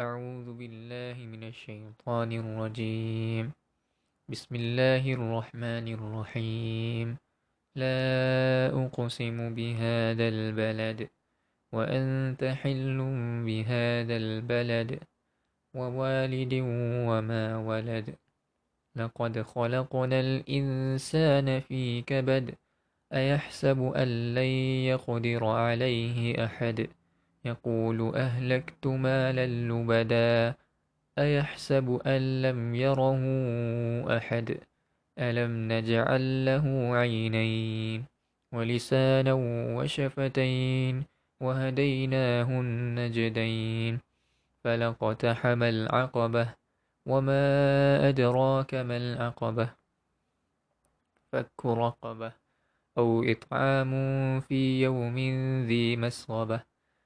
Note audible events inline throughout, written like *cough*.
أعوذ بالله من الشيطان الرجيم. بسم الله الرحمن الرحيم. لا أقسم بهذا البلد وأنت حل بهذا البلد ووالد وما ولد. لقد خلقنا الإنسان في كبد أيحسب أن لن يقدر عليه أحد. يقول أهلكت مالا لبدا أيحسب أن لم يره أحد؟ ألم نجعل له عينين ولسانا وشفتين وهديناه النجدين؟ فلقتحم العقبة وما أدراك ما العقبة؟ فك رقبة أو إطعام في يوم ذي مسغبة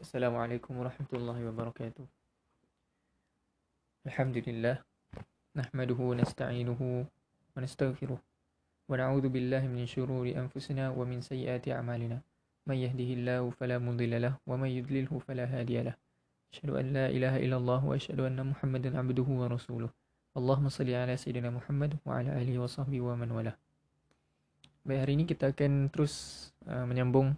السلام عليكم ورحمة الله وبركاته. الحمد لله نحمده ونستعينه ونستغفره ونعوذ بالله من شرور أنفسنا ومن سيئات أعمالنا. من يهده الله فلا مضل له ومن يضلله فلا هادي له. أشهد أن لا إله إلا الله وأشهد أن محمدا عبده ورسوله. اللهم صل على سيدنا محمد وعلى آله وصحبه ومن والاه. Baik, hari ini kita akan terus uh, menyambung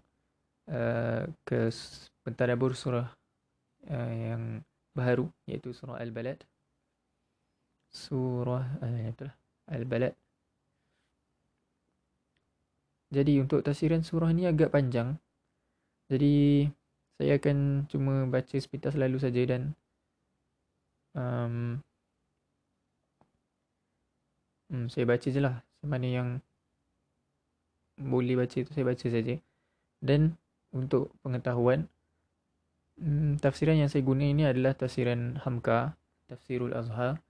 uh, ke pentadabur surah uh, yang baru iaitu surah Al-Balad. Surah uh, itulah Al-Balad. Jadi untuk tafsiran surah ni agak panjang. Jadi saya akan cuma baca sepintas lalu saja dan um, hmm, saya baca je lah mana yang boleh baca itu saya baca saja. Dan untuk pengetahuan hmm, tafsiran yang saya guna ini adalah tafsiran Hamka, Tafsirul Azhar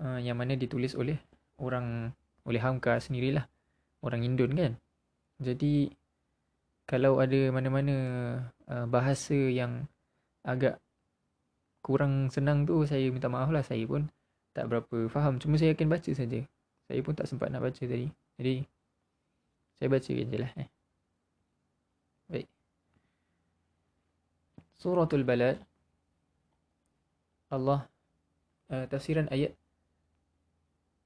uh, yang mana ditulis oleh orang oleh Hamka sendirilah. Orang Indon kan. Jadi kalau ada mana-mana uh, bahasa yang agak kurang senang tu saya minta maaf lah saya pun tak berapa faham cuma saya akan baca saja. Saya pun tak sempat nak baca tadi. Jadi saya baca je lah eh. Baik. Suratul Balad Allah uh, tafsiran ayat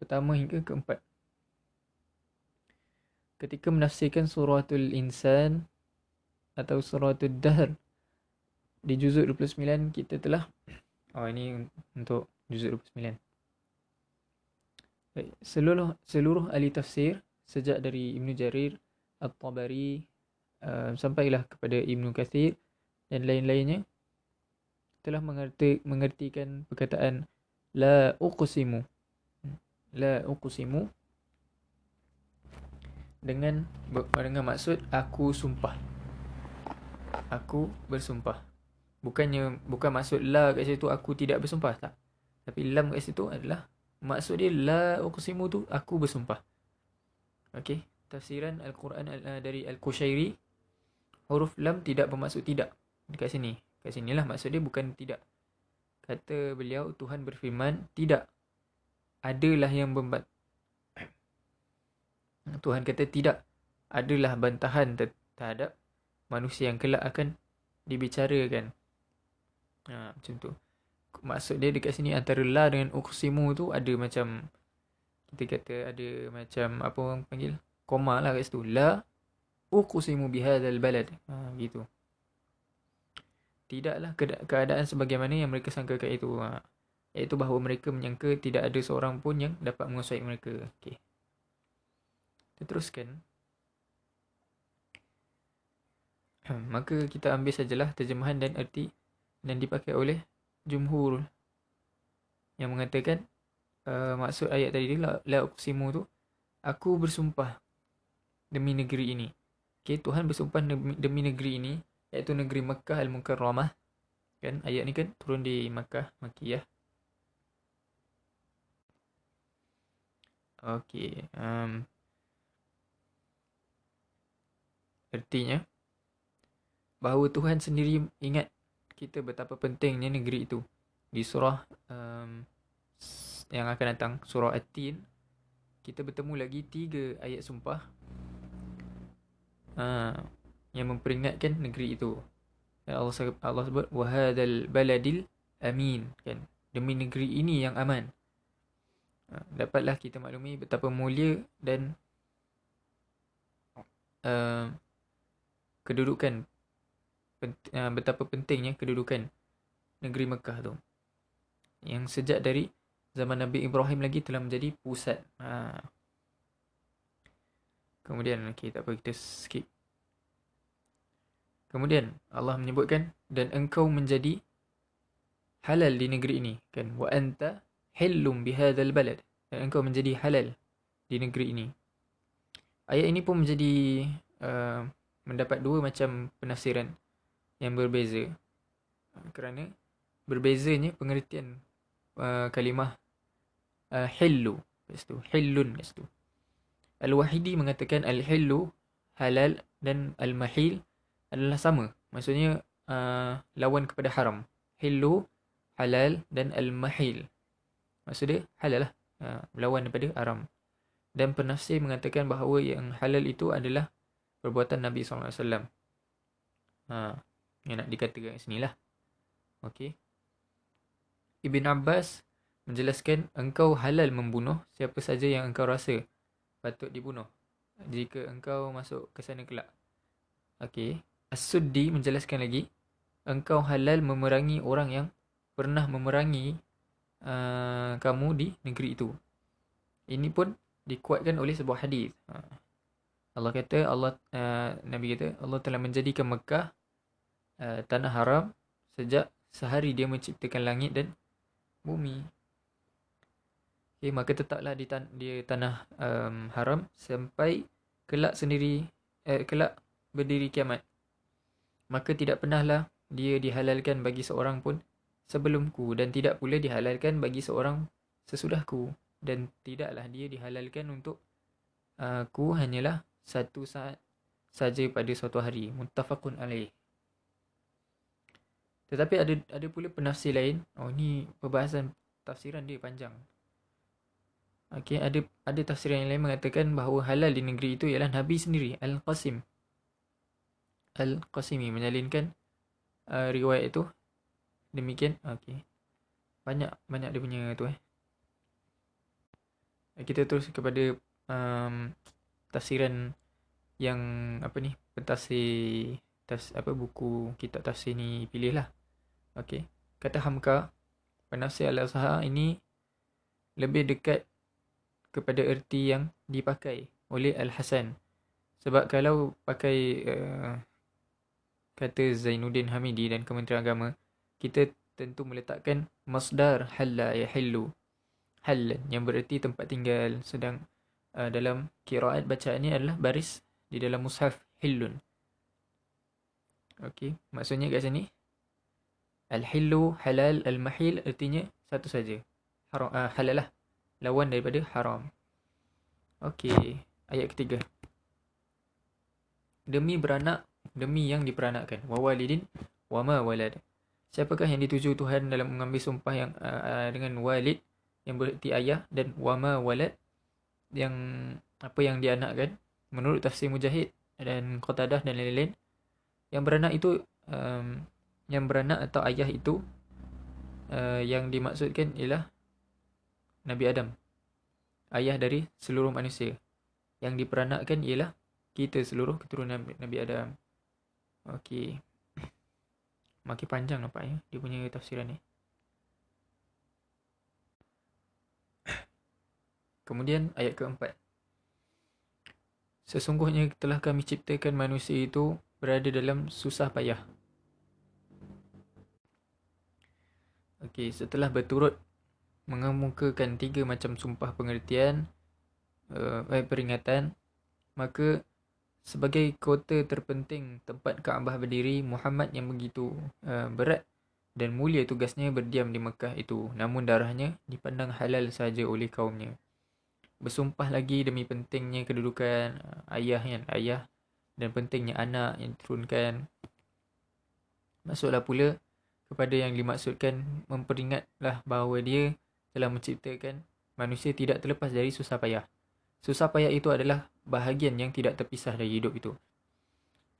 pertama hingga keempat. Ketika menafsirkan suratul insan atau suratul dahr di juzuk 29 kita telah oh ini untuk juzuk 29. Baik, seluruh seluruh ahli tafsir sejak dari Ibnu Jarir, At-Tabari uh, sampailah kepada Ibnu Kathir dan lain-lainnya telah mengerti mengertikan perkataan la uqsimu. La uqsimu dengan dengan maksud aku sumpah. Aku bersumpah. Bukannya bukan maksud la kat situ aku tidak bersumpah tak. Tapi lam kat situ adalah maksud dia la uqsimu tu aku bersumpah. Okey, tafsiran Al-Quran uh, dari Al-Qushairi huruf lam tidak bermaksud tidak dekat sini. Kat sinilah maksud dia bukan tidak. Kata beliau Tuhan berfirman tidak adalah yang membat *clears throat* Tuhan kata tidak adalah bantahan terhadap manusia yang kelak akan dibicarakan. Ha, macam tu. Maksud dia dekat sini antara la dengan uqsimu tu ada macam kita kata ada macam apa orang panggil koma lah kat situ la uqsimu bihadzal balad ha gitu tidaklah. Keadaan sebagaimana yang mereka sangkakan itu. Ha. Iaitu bahawa mereka menyangka tidak ada seorang pun yang dapat menguasai mereka. Okey. Kita teruskan maka kita ambil sajalah terjemahan dan erti dan dipakai oleh jumhur yang mengatakan uh, maksud ayat tadi dia la, la uqsimu tu aku bersumpah demi negeri ini. Okey, Tuhan bersumpah demi, demi negeri ini iaitu negeri Mekah Al-Mukarramah. Kan ayat ni kan turun di Mekah, Makiyah. Okey, um, artinya bahawa Tuhan sendiri ingat kita betapa pentingnya negeri itu. Di surah um, yang akan datang, surah At-Tin, kita bertemu lagi tiga ayat sumpah uh, yang memperingatkan negeri itu. Allah Allah sebut wahadal baladil amin kan demi negeri ini yang aman. Uh, dapatlah kita maklumi betapa mulia dan uh, kedudukan uh, betapa pentingnya kedudukan negeri Mekah tu. Yang sejak dari zaman Nabi Ibrahim lagi telah menjadi pusat. Ha. Kemudian okay, tak apa kita skip. Kemudian Allah menyebutkan dan engkau menjadi halal di negeri ini. Kan wa anta hillum bihadzal balad. Dan engkau menjadi halal di negeri ini. Ayat ini pun menjadi uh, mendapat dua macam penafsiran yang berbeza. Kerana berbezanya pengertian uh, kalimah uh, hillu kat situ hillun kat situ. Al-wahidi mengatakan al-hillu halal dan al-mahil adalah sama maksudnya uh, lawan kepada haram hillu halal dan al-mahil maksudnya halal lah uh, lawan daripada haram dan penafsir mengatakan bahawa yang halal itu adalah perbuatan Nabi SAW. Ha, yang nak dikatakan kat sini lah. Okay. Ibn Abbas menjelaskan engkau halal membunuh siapa saja yang engkau rasa patut dibunuh jika engkau masuk ke sana kelak. Okey. As-Suddi menjelaskan lagi engkau halal memerangi orang yang pernah memerangi uh, kamu di negeri itu. Ini pun dikuatkan oleh sebuah hadis. Ha. Allah kata Allah uh, Nabi kata Allah telah menjadikan Mekah uh, tanah haram sejak sehari dia menciptakan langit dan bumi. Okay, maka tetaplah di, tan- di tanah um, haram sampai kelak sendiri eh, kelak berdiri kiamat. Maka tidak pernahlah dia dihalalkan bagi seorang pun sebelumku dan tidak pula dihalalkan bagi seorang sesudahku. Dan tidaklah dia dihalalkan untuk aku hanyalah satu saat saja pada suatu hari. Muttafaqun alaih. Tetapi ada ada pula penafsir lain. Oh ni perbahasan tafsiran dia panjang. Okey ada ada tafsiran yang lain mengatakan bahawa halal di negeri itu ialah nabi sendiri al-qasim al-qasimi menyalinkan uh, riwayat itu. Demikian. Okey. Banyak banyak dia punya tu eh. Kita terus kepada um, tafsiran yang apa ni pentafsir tas apa buku kitab tafsir ni pilih lah. Okey. Kata Hamka penafsir al-azhar ini lebih dekat kepada erti yang dipakai oleh al-hasan. Sebab kalau pakai uh, kata Zainuddin Hamidi dan Kementerian Agama kita tentu meletakkan masdar halla yahillu hal yang bererti tempat tinggal. Sedang uh, dalam kiraat bacaan ni adalah baris di dalam mushaf hillun. Okey maksudnya kat sini al hillu halal al mahil artinya satu saja. Haram uh, halal lah lawan daripada haram. Okey ayat ketiga. Demi beranak demi yang diperanakkan. Wa walidin wa ma walad. Siapakah yang dituju Tuhan dalam mengambil sumpah yang uh, dengan walid yang berarti ayah dan wama walad yang apa yang dianakkan menurut tafsir mujahid dan qatadah dan lain-lain yang beranak itu um, yang beranak atau ayah itu uh, yang dimaksudkan ialah Nabi Adam. Ayah dari seluruh manusia. Yang diperanakkan ialah kita seluruh keturunan Nabi Adam okey makin panjang nampak ya dia punya tafsiran ni Kemudian ayat keempat. Sesungguhnya telah kami ciptakan manusia itu berada dalam susah payah. Okey, setelah berturut mengemukakan tiga macam sumpah pengertian uh, peringatan, maka sebagai kota terpenting tempat Kaabah berdiri, Muhammad yang begitu uh, berat dan mulia tugasnya berdiam di Mekah itu. Namun darahnya dipandang halal saja oleh kaumnya. Bersumpah lagi demi pentingnya kedudukan uh, ayah yang ayah dan pentingnya anak yang diturunkan. Masuklah pula kepada yang dimaksudkan memperingatlah bahawa dia telah menciptakan manusia tidak terlepas dari susah payah. Susah payah itu adalah bahagian yang tidak terpisah dari hidup itu.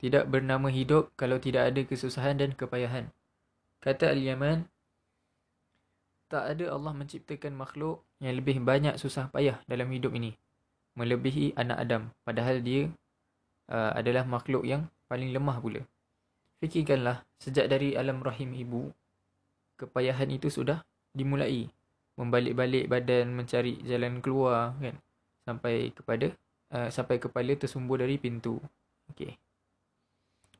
Tidak bernama hidup kalau tidak ada kesusahan dan kepayahan. Kata Al-Yaman, tak ada Allah menciptakan makhluk yang lebih banyak susah payah dalam hidup ini. Melebihi anak Adam. Padahal dia uh, adalah makhluk yang paling lemah pula. Fikirkanlah, sejak dari alam rahim ibu, kepayahan itu sudah dimulai. Membalik-balik badan mencari jalan keluar kan. Sampai kepada uh, sampai kepala tersumbur dari pintu. Okey.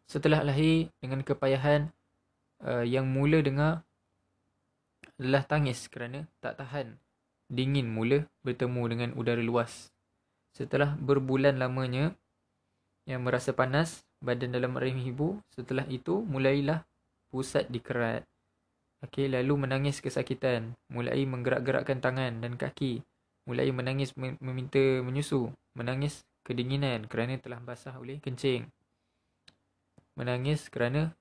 Setelah lahir dengan kepayahan uh, yang mula dengar adalah tangis kerana tak tahan dingin mula bertemu dengan udara luas. Setelah berbulan lamanya yang merasa panas badan dalam rahim ibu, setelah itu mulailah pusat di kerat. Okey, lalu menangis kesakitan, mulai menggerak-gerakkan tangan dan kaki, mulai menangis meminta menyusu, menangis kedinginan kerana telah basah oleh kencing. Menangis kerana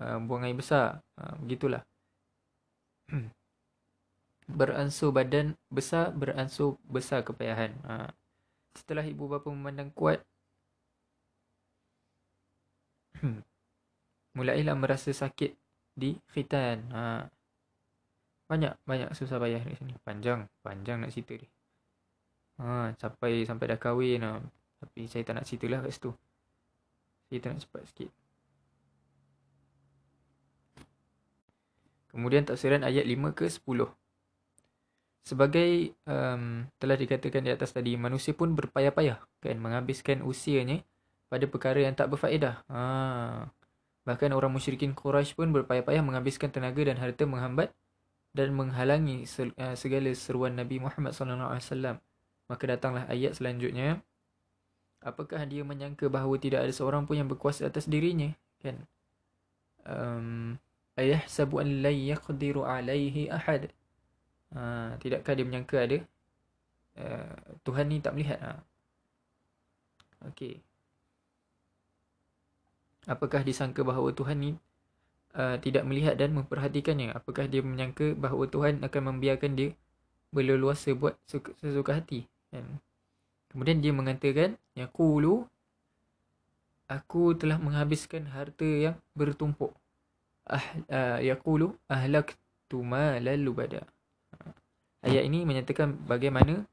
uh, buang air besar. Uh, begitulah. *clears throat* beransur badan besar, beransur besar kepayahan. Uh, setelah ibu bapa memandang kuat, *clears throat* mulailah merasa sakit di khitan. Uh, banyak, banyak susah payah di sini. Panjang, panjang nak cerita dia. Ha, sampai sampai dah kahwin ha. Tapi saya tak nak cerita lah kat situ. Saya tak nak cepat sikit. Kemudian tafsiran ayat 5 ke 10. Sebagai um, telah dikatakan di atas tadi, manusia pun berpayah-payah kan menghabiskan usianya pada perkara yang tak berfaedah. Ha. Bahkan orang musyrikin Quraisy pun berpayah-payah menghabiskan tenaga dan harta menghambat dan menghalangi uh, segala seruan Nabi Muhammad sallallahu alaihi wasallam. Maka datanglah ayat selanjutnya. Apakah dia menyangka bahawa tidak ada seorang pun yang berkuasa atas dirinya? Kan? Um, ayah sabu an la yaqdiru alaihi ahad. Uh, tidakkah dia menyangka ada uh, Tuhan ni tak melihat? Uh. Okey. Apakah disangka bahawa Tuhan ni uh, tidak melihat dan memperhatikannya? Apakah dia menyangka bahawa Tuhan akan membiarkan dia berleluasa buat sesuka hati? Kan? Kemudian dia mengatakan, Yaqulu, aku telah menghabiskan harta yang bertumpuk. Ah, uh, Yaqulu, ahlaktu malal lubada. Ayat ini menyatakan bagaimana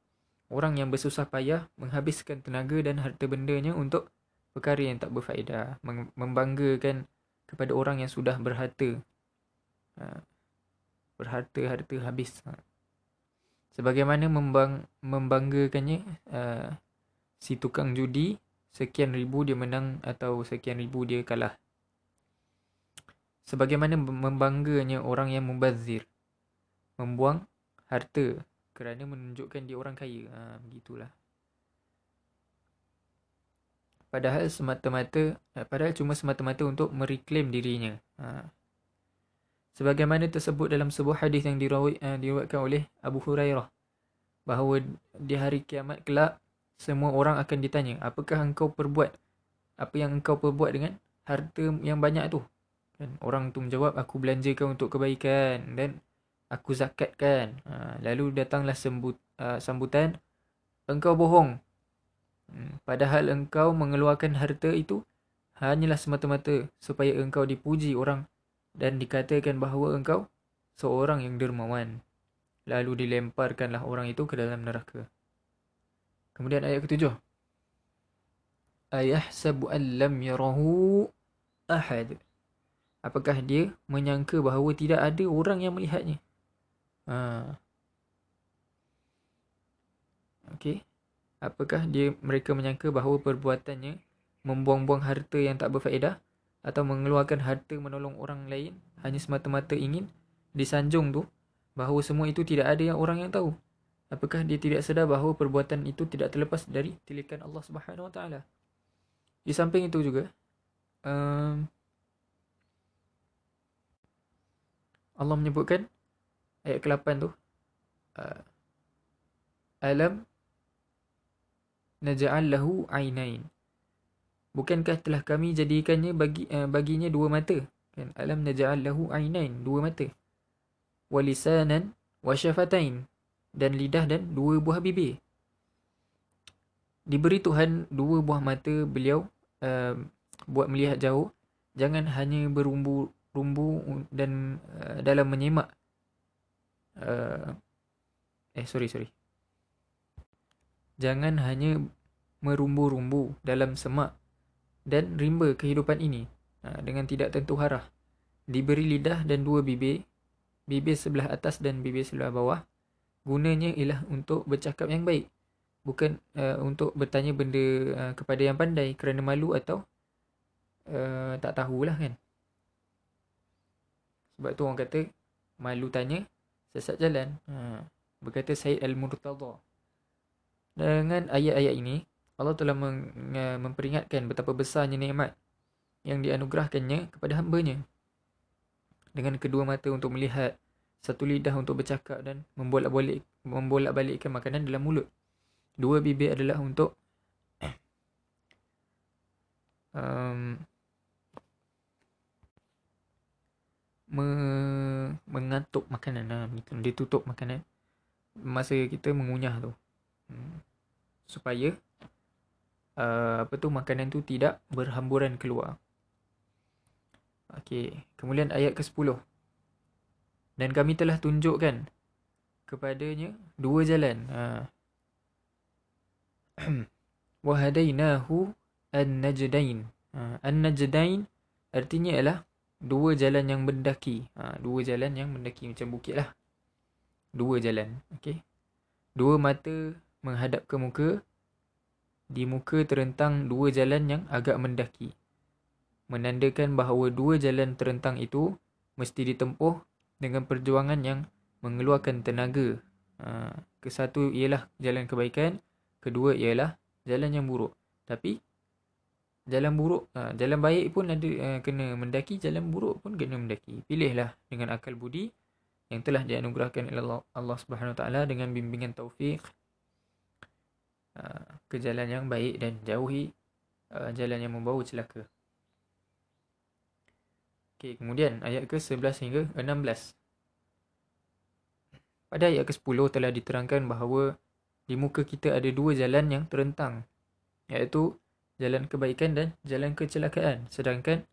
orang yang bersusah payah menghabiskan tenaga dan harta bendanya untuk perkara yang tak berfaedah. Membanggakan kepada orang yang sudah berharta. Ha. Berharta-harta habis. Ha sebagaimana membang, membanggakannya uh, si tukang judi sekian ribu dia menang atau sekian ribu dia kalah. Sebagaimana membangganya orang yang membazir membuang harta kerana menunjukkan dia orang kaya. Ha, begitulah. Padahal semata-mata eh, padahal cuma semata-mata untuk mereklaim dirinya. Ha. Sebagaimana tersebut dalam sebuah hadis yang eh, diriwayatkan oleh Abu Hurairah bahawa di hari kiamat kelak semua orang akan ditanya apakah engkau perbuat? Apa yang engkau perbuat dengan harta yang banyak tu? Kan orang tu menjawab aku belanjakan untuk kebaikan dan aku zakatkan. Ha, lalu datanglah sembut, uh, sambutan engkau bohong. Hmm, padahal engkau mengeluarkan harta itu hanyalah semata-mata supaya engkau dipuji orang dan dikatakan bahawa engkau seorang yang dermawan. Lalu dilemparkanlah orang itu ke dalam neraka. Kemudian ayat ketujuh. Ayah sabu lam yarahu ahad. Apakah dia menyangka bahawa tidak ada orang yang melihatnya? Ha. Okey. Apakah dia mereka menyangka bahawa perbuatannya membuang-buang harta yang tak berfaedah atau mengeluarkan harta menolong orang lain hanya semata-mata ingin disanjung tu bahawa semua itu tidak ada yang orang yang tahu. Apakah dia tidak sedar bahawa perbuatan itu tidak terlepas dari tilikan Allah Subhanahu Wa Taala? Di samping itu juga um, Allah menyebutkan ayat ke-8 tu uh, alam naj'al lahu ainain bukankah telah kami jadikannya bagi uh, baginya dua mata? Kan? Alam naj'al lahu ainain dua mata. Walisanan wasyafatain dan lidah dan dua buah bibir. Diberi Tuhan dua buah mata beliau uh, buat melihat jauh. Jangan hanya berumbu rumbu dan uh, dalam menyemak. Uh, eh sorry sorry. Jangan hanya merumbu-rumbu dalam semak dan rimba kehidupan ini uh, dengan tidak tentu arah diberi lidah dan dua bibir bibir sebelah atas dan bibir sebelah bawah gunanya ialah untuk bercakap yang baik bukan uh, untuk bertanya benda uh, kepada yang pandai kerana malu atau uh, tak tahulah kan. Sebab tu orang kata malu tanya sesat jalan. Ha. Berkata Said Al-Murtada. Dengan ayat-ayat ini Allah telah memperingatkan betapa besarnya nikmat yang dianugerahkannya kepada hamba-Nya. Dengan kedua mata untuk melihat, satu lidah untuk bercakap dan membolak-balik membolak-balikkan makanan dalam mulut. Dua bibir adalah untuk *clears throat* um, me, mengantuk makanan. Lah, dia tutup makanan. Masa kita mengunyah tu. Hmm. supaya uh, apa tu makanan tu tidak berhamburan keluar Okey, kemudian ayat ke-10. Dan kami telah tunjukkan kepadanya dua jalan. Ha, *clears throat* wahadainahu an-najdain. Ha, an-najdain artinya ialah dua jalan yang mendaki. Ha, dua jalan yang mendaki macam bukit lah. Dua jalan. Okay. Dua mata menghadap ke muka. Di muka terentang dua jalan yang agak mendaki. Menandakan bahawa dua jalan terentang itu mesti ditempuh dengan perjuangan yang mengeluarkan tenaga. Ha, ke satu ialah jalan kebaikan. Kedua ialah jalan yang buruk. Tapi jalan buruk, uh, jalan baik pun ada uh, kena mendaki, jalan buruk pun kena mendaki. Pilihlah dengan akal budi yang telah dianugerahkan oleh Allah, Allah Subhanahu Wa Taala dengan bimbingan taufik uh, ke jalan yang baik dan jauhi uh, jalan yang membawa celaka. Okey, kemudian ayat ke-11 hingga 16. Pada ayat ke-10 telah diterangkan bahawa di muka kita ada dua jalan yang terentang iaitu jalan kebaikan dan jalan kecelakaan sedangkan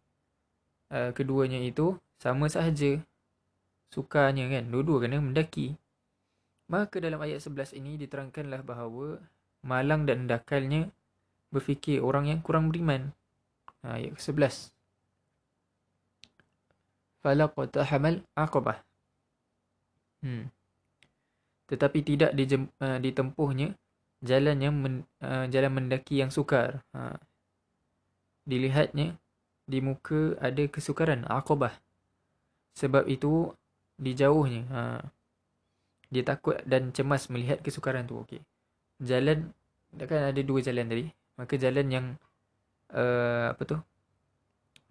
uh, keduanya itu sama sahaja sukanya kan dua-dua kena mendaki maka dalam ayat 11 ini diterangkanlah bahawa malang dan dakalnya berfikir orang yang kurang beriman uh, ayat ke-11 falaqatahamal aqabah hmm tetapi tidak dijem, uh, ditempuhnya jalan yang men, uh, jalan mendaki yang sukar. Ha. Dilihatnya di muka ada kesukaran aqabah. Sebab itu dijauhnya. Ha. Dia takut dan cemas melihat kesukaran tu. Okey. Jalan kan ada dua jalan tadi. Maka jalan yang uh, apa tu?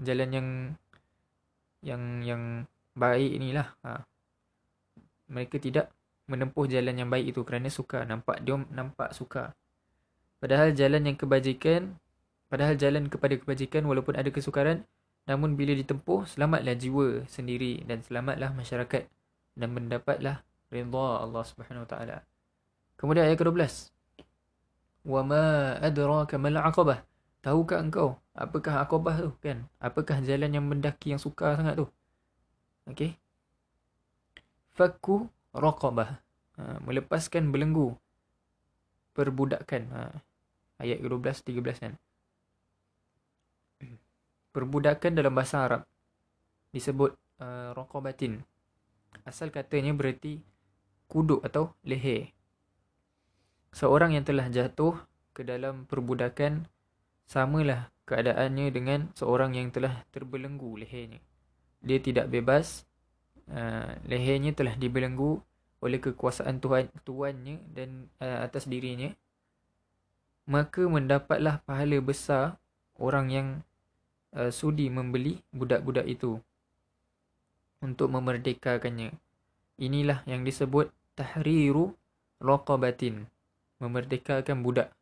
Jalan yang yang yang baik inilah. Ha. Mereka tidak menempuh jalan yang baik itu kerana suka nampak dia nampak suka padahal jalan yang kebajikan padahal jalan kepada kebajikan walaupun ada kesukaran namun bila ditempuh selamatlah jiwa sendiri dan selamatlah masyarakat dan mendapatlah redha Allah Subhanahu taala kemudian ayat ke-12 wa ma adraka mal aqabah? Tahukah engkau apakah aqabah tu kan? Apakah jalan yang mendaki yang suka sangat tu? Okey. Fakku raqabah. Ha, melepaskan belenggu. Perbudakan. Ha, ayat 12 13 kan? Perbudakan dalam bahasa Arab. Disebut uh, raqabatin. Asal katanya bererti kuduk atau leher seorang yang telah jatuh ke dalam perbudakan samalah keadaannya dengan seorang yang telah terbelenggu lehernya dia tidak bebas uh, lehernya telah dibelenggu oleh kekuasaan Tuhan tuannya dan uh, atas dirinya maka mendapatlah pahala besar orang yang uh, sudi membeli budak-budak itu untuk memerdekakannya. Inilah yang disebut tahriru raqabatin. Memerdekakan budak.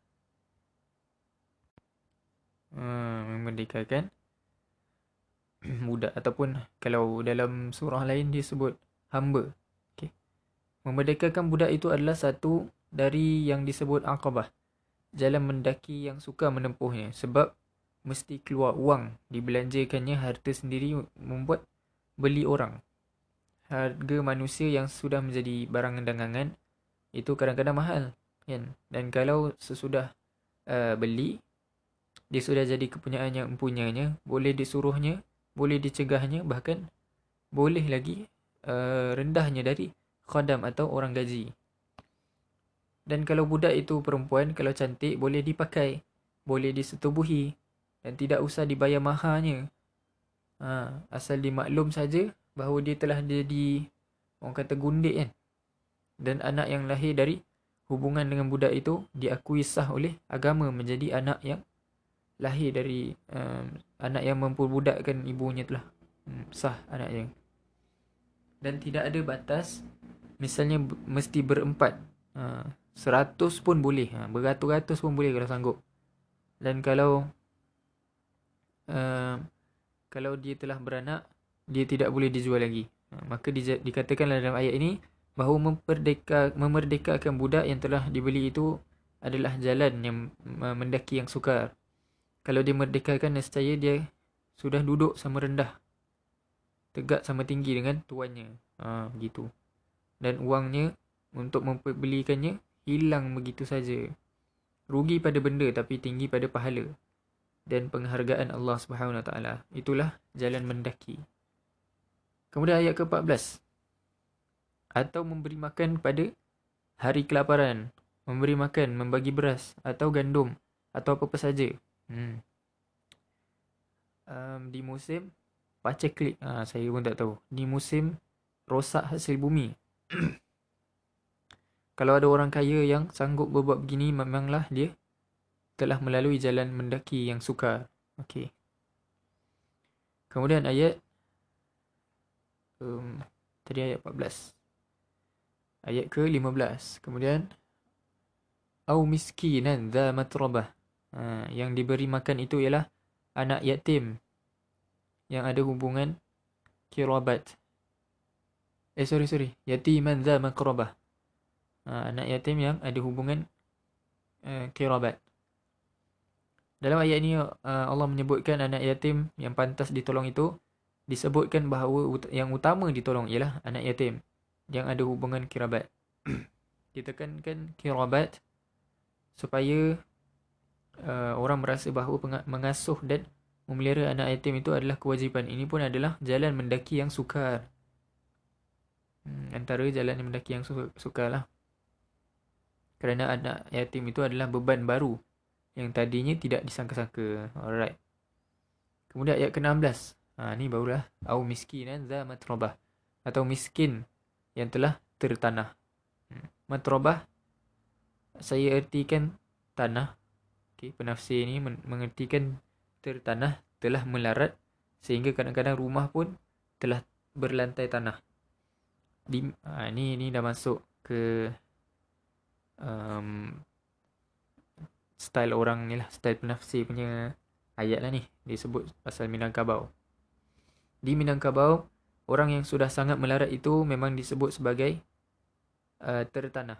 Hmm, memerdekakan *clears throat* budak ataupun kalau dalam surah lain disebut hamba. Okey. Memerdekakan budak itu adalah satu dari yang disebut aqabah. Jalan mendaki yang suka menempuhnya sebab mesti keluar wang dibelanjakannya harta sendiri membuat beli orang. Harga manusia yang sudah menjadi barang dagangan itu kadang-kadang mahal kan. Dan kalau sesudah uh, beli dia sudah jadi kepunyaan yang mempunyainya, boleh disuruhnya, boleh dicegahnya bahkan boleh lagi uh, rendahnya dari khadam atau orang gaji. Dan kalau budak itu perempuan, kalau cantik boleh dipakai, boleh disetubuhi, dan tidak usah dibayar maharnya. Ha, asal dimaklum saja bahawa dia telah jadi orang kata gundik kan. Dan anak yang lahir dari hubungan dengan budak itu diakui sah oleh agama menjadi anak yang lahir dari um, anak yang memperbudakkan ibunya telah um, sah anaknya. Dan tidak ada batas misalnya mesti berempat. Ha, seratus pun boleh. Ha, beratus-ratus pun boleh kalau sanggup. Dan kalau uh, kalau dia telah beranak dia tidak boleh dijual lagi uh, maka di, dikatakan dalam ayat ini bahawa memperdeka memerdekakan budak yang telah dibeli itu adalah jalan yang mendaki yang sukar kalau dia merdekakan nescaya dia sudah duduk sama rendah tegak sama tinggi dengan tuannya ha, begitu dan uangnya untuk membelikannya hilang begitu saja rugi pada benda tapi tinggi pada pahala dan penghargaan Allah Subhanahu Taala. Itulah jalan mendaki. Kemudian ayat ke-14. Atau memberi makan pada hari kelaparan, memberi makan, membagi beras atau gandum atau apa-apa saja. Hmm. Um, di musim paceklik, ha, saya pun tak tahu. Di musim rosak hasil bumi. *coughs* Kalau ada orang kaya yang sanggup berbuat begini, memanglah dia telah melalui jalan mendaki yang sukar. Okey. Kemudian ayat um, tadi ayat 14. Ayat ke-15. Kemudian au miskinan dza matrabah. Ha, yang diberi makan itu ialah anak yatim yang ada hubungan kirabat. Eh sorry sorry, yatiman dza makrabah. Ha, anak yatim yang ada hubungan uh, kirabat. Dalam ayat ini uh, Allah menyebutkan anak yatim yang pantas ditolong itu disebutkan bahawa yang utama ditolong ialah anak yatim yang ada hubungan kirabat. *clears throat* Ditekankan kirabat supaya uh, orang merasa bahawa mengasuh dan memelihara anak yatim itu adalah kewajipan. Ini pun adalah jalan mendaki yang sukar. Hmm, antara jalan yang mendaki yang sukar lah. Kerana anak yatim itu adalah beban baru yang tadinya tidak disangka-sangka. Alright. Kemudian ayat ke-16. Ha, ni barulah. Au miskinan za matrobah. Atau miskin yang telah tertanah. Hmm. Matrobah. Saya ertikan tanah. Okay, penafsir ini mengertikan tertanah telah melarat. Sehingga kadang-kadang rumah pun telah berlantai tanah. Di, ha, ni, ni dah masuk ke um, style orang ni lah style penafsir punya ayat lah ni disebut pasal Minangkabau di Minangkabau orang yang sudah sangat melarat itu memang disebut sebagai uh, tertanah.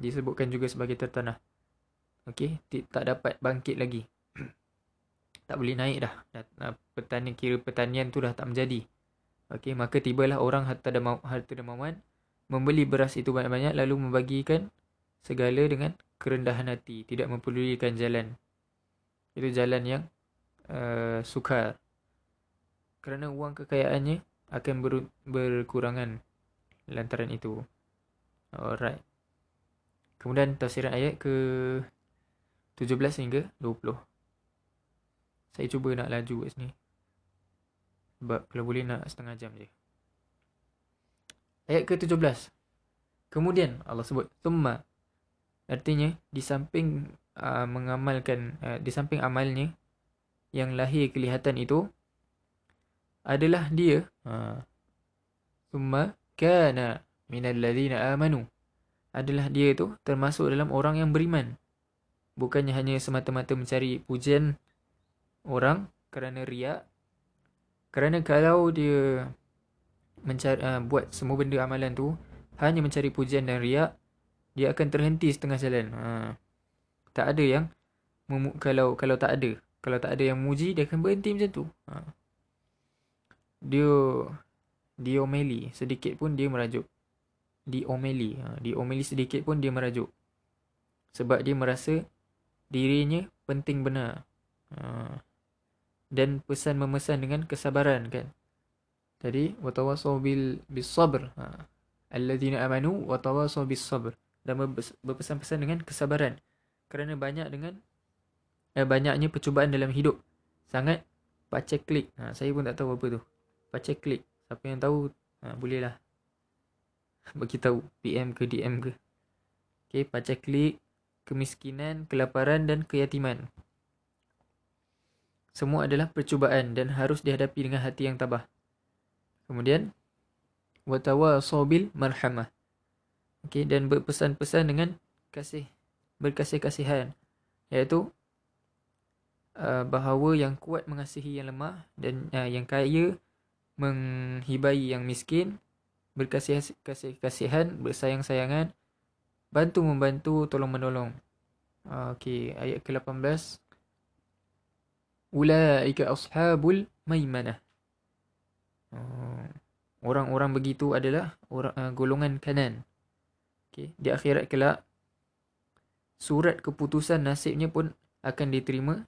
Disebutkan juga sebagai tertanah. Okey tak dapat bangkit lagi. *clears throat* Tak boleh naik dah. Petani kira pertanian tu dah tak menjadi. Okey maka tibalah orang harta harta dermawan membeli beras itu banyak-banyak lalu membagikan segala dengan kerendahan hati, tidak mempedulikan jalan. Itu jalan yang uh, sukar. Kerana uang kekayaannya akan ber, berkurangan lantaran itu. Alright. Kemudian tafsiran ayat ke 17 hingga 20. Saya cuba nak laju kat sini. Sebab kalau boleh nak setengah jam je. Ayat ke 17. Kemudian Allah sebut. Tumma Artinya di samping uh, mengamalkan uh, di samping amalnya yang lahir kelihatan itu adalah dia. Ha. Summa kana minal ladzina amanu. Adalah dia itu termasuk dalam orang yang beriman. Bukannya hanya semata-mata mencari pujian orang kerana riak. Kerana kalau dia mencari uh, buat semua benda amalan tu hanya mencari pujian dan riak dia akan terhenti setengah jalan. Ha. Tak ada yang kalau kalau tak ada. Kalau tak ada yang muji dia akan berhenti macam tu. Ha. Dia diomeli sedikit pun dia merajuk diomeli ha. diomeli sedikit pun dia merajuk sebab dia merasa dirinya penting benar ha. dan pesan memesan dengan kesabaran kan tadi watawasaw bil bisabr ha alladzina amanu watawasaw bis sabr dan berpesan-pesan dengan kesabaran kerana banyak dengan eh, banyaknya percubaan dalam hidup. Sangat pacek klik. Ha, saya pun tak tahu apa tu. Pacek klik. Siapa yang tahu, ha, bolehlah *laughs* bagi tahu PM ke DM ke. Okey, pacek klik, kemiskinan, kelaparan dan keyatiman. Semua adalah percubaan dan harus dihadapi dengan hati yang tabah. Kemudian, watawasabil marhamah. Okey, dan berpesan-pesan dengan kasih berkasih-kasihan iaitu uh, bahawa yang kuat mengasihi yang lemah dan uh, yang kaya menghibai yang miskin berkasih kasih kasihan bersayang-sayangan bantu membantu tolong menolong. Uh, okey ayat ke-18 ulaika ashabul maimanah. Uh, orang-orang begitu adalah orang uh, golongan kanan. Okey di akhirat kelak surat keputusan nasibnya pun akan diterima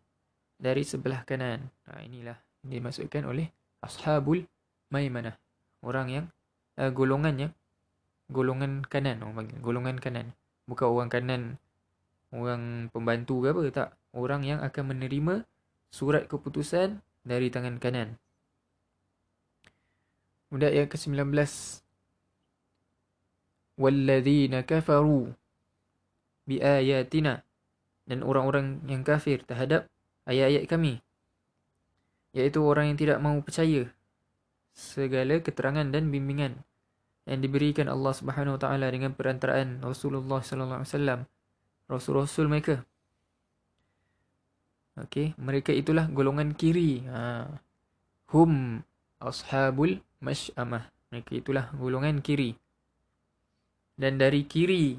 dari sebelah kanan. Ha, inilah dimaksudkan oleh ashabul maimanah. Orang yang uh, golongannya golongan kanan orang panggil golongan kanan. Bukan orang kanan orang pembantu ke apa tak. Orang yang akan menerima surat keputusan dari tangan kanan. Kemudian yang ke-19 Walladzina kafaru biayatina dan orang-orang yang kafir terhadap ayat-ayat kami iaitu orang yang tidak mahu percaya segala keterangan dan bimbingan yang diberikan Allah Subhanahu Wa Taala dengan perantaraan Rasulullah Sallallahu Alaihi Wasallam rasul-rasul mereka. Okey mereka itulah golongan kiri. Ha. Hum ashabul masyamah mereka itulah golongan kiri. Dan dari kiri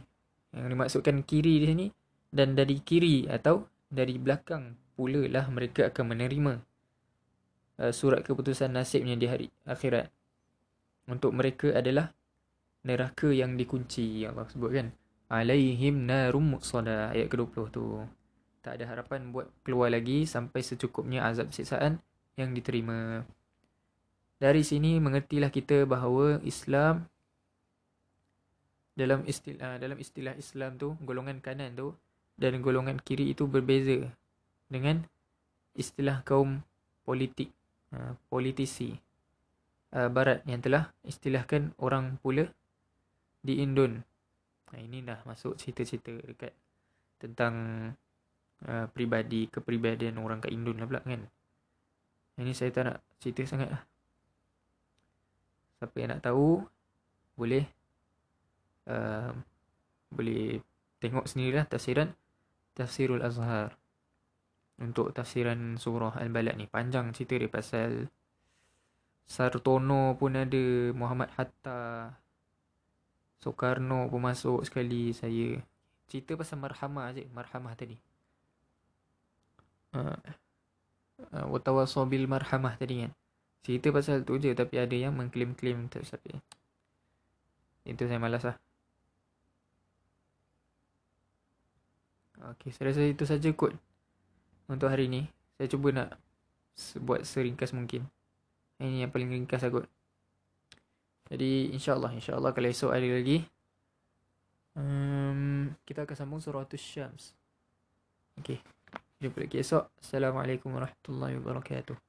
yang dimaksudkan kiri di sini dan dari kiri atau dari belakang pula lah mereka akan menerima uh, surat keputusan nasibnya di hari akhirat. Untuk mereka adalah neraka yang dikunci Allah sebut kan. Alaihim narum muqsada ayat ke-20 tu. Tak ada harapan buat keluar lagi sampai secukupnya azab siksaan yang diterima. Dari sini mengertilah kita bahawa Islam dalam istilah dalam istilah Islam tu golongan kanan tu dan golongan kiri itu berbeza dengan istilah kaum politik uh, politisi uh, barat yang telah istilahkan orang pula di Indon. Nah, ini dah masuk cerita-cerita dekat tentang uh, peribadi kepribadian orang kat Indon lah pula kan. Ini saya tak nak cerita sangat lah. Siapa yang nak tahu boleh uh, boleh tengok sendirilah tafsiran Tafsirul Azhar untuk tafsiran surah Al-Balad ni. Panjang cerita dia pasal Sartono pun ada, Muhammad Hatta, Soekarno pun masuk sekali saya. Cerita pasal marhamah je, marhamah tadi. Uh, Watawasobil marhamah tadi kan. Cerita pasal tu je tapi ada yang mengklaim-klaim tak tapi itu saya malas lah. Okay, saya rasa itu saja kot untuk hari ni saya cuba nak buat seringkas mungkin. Ini yang paling ringkas aku jadi insyaallah insyaallah kalau esok ada lagi um, kita akan sambung surah Syams okey jumpa lagi esok. Assalamualaikum warahmatullahi wabarakatuh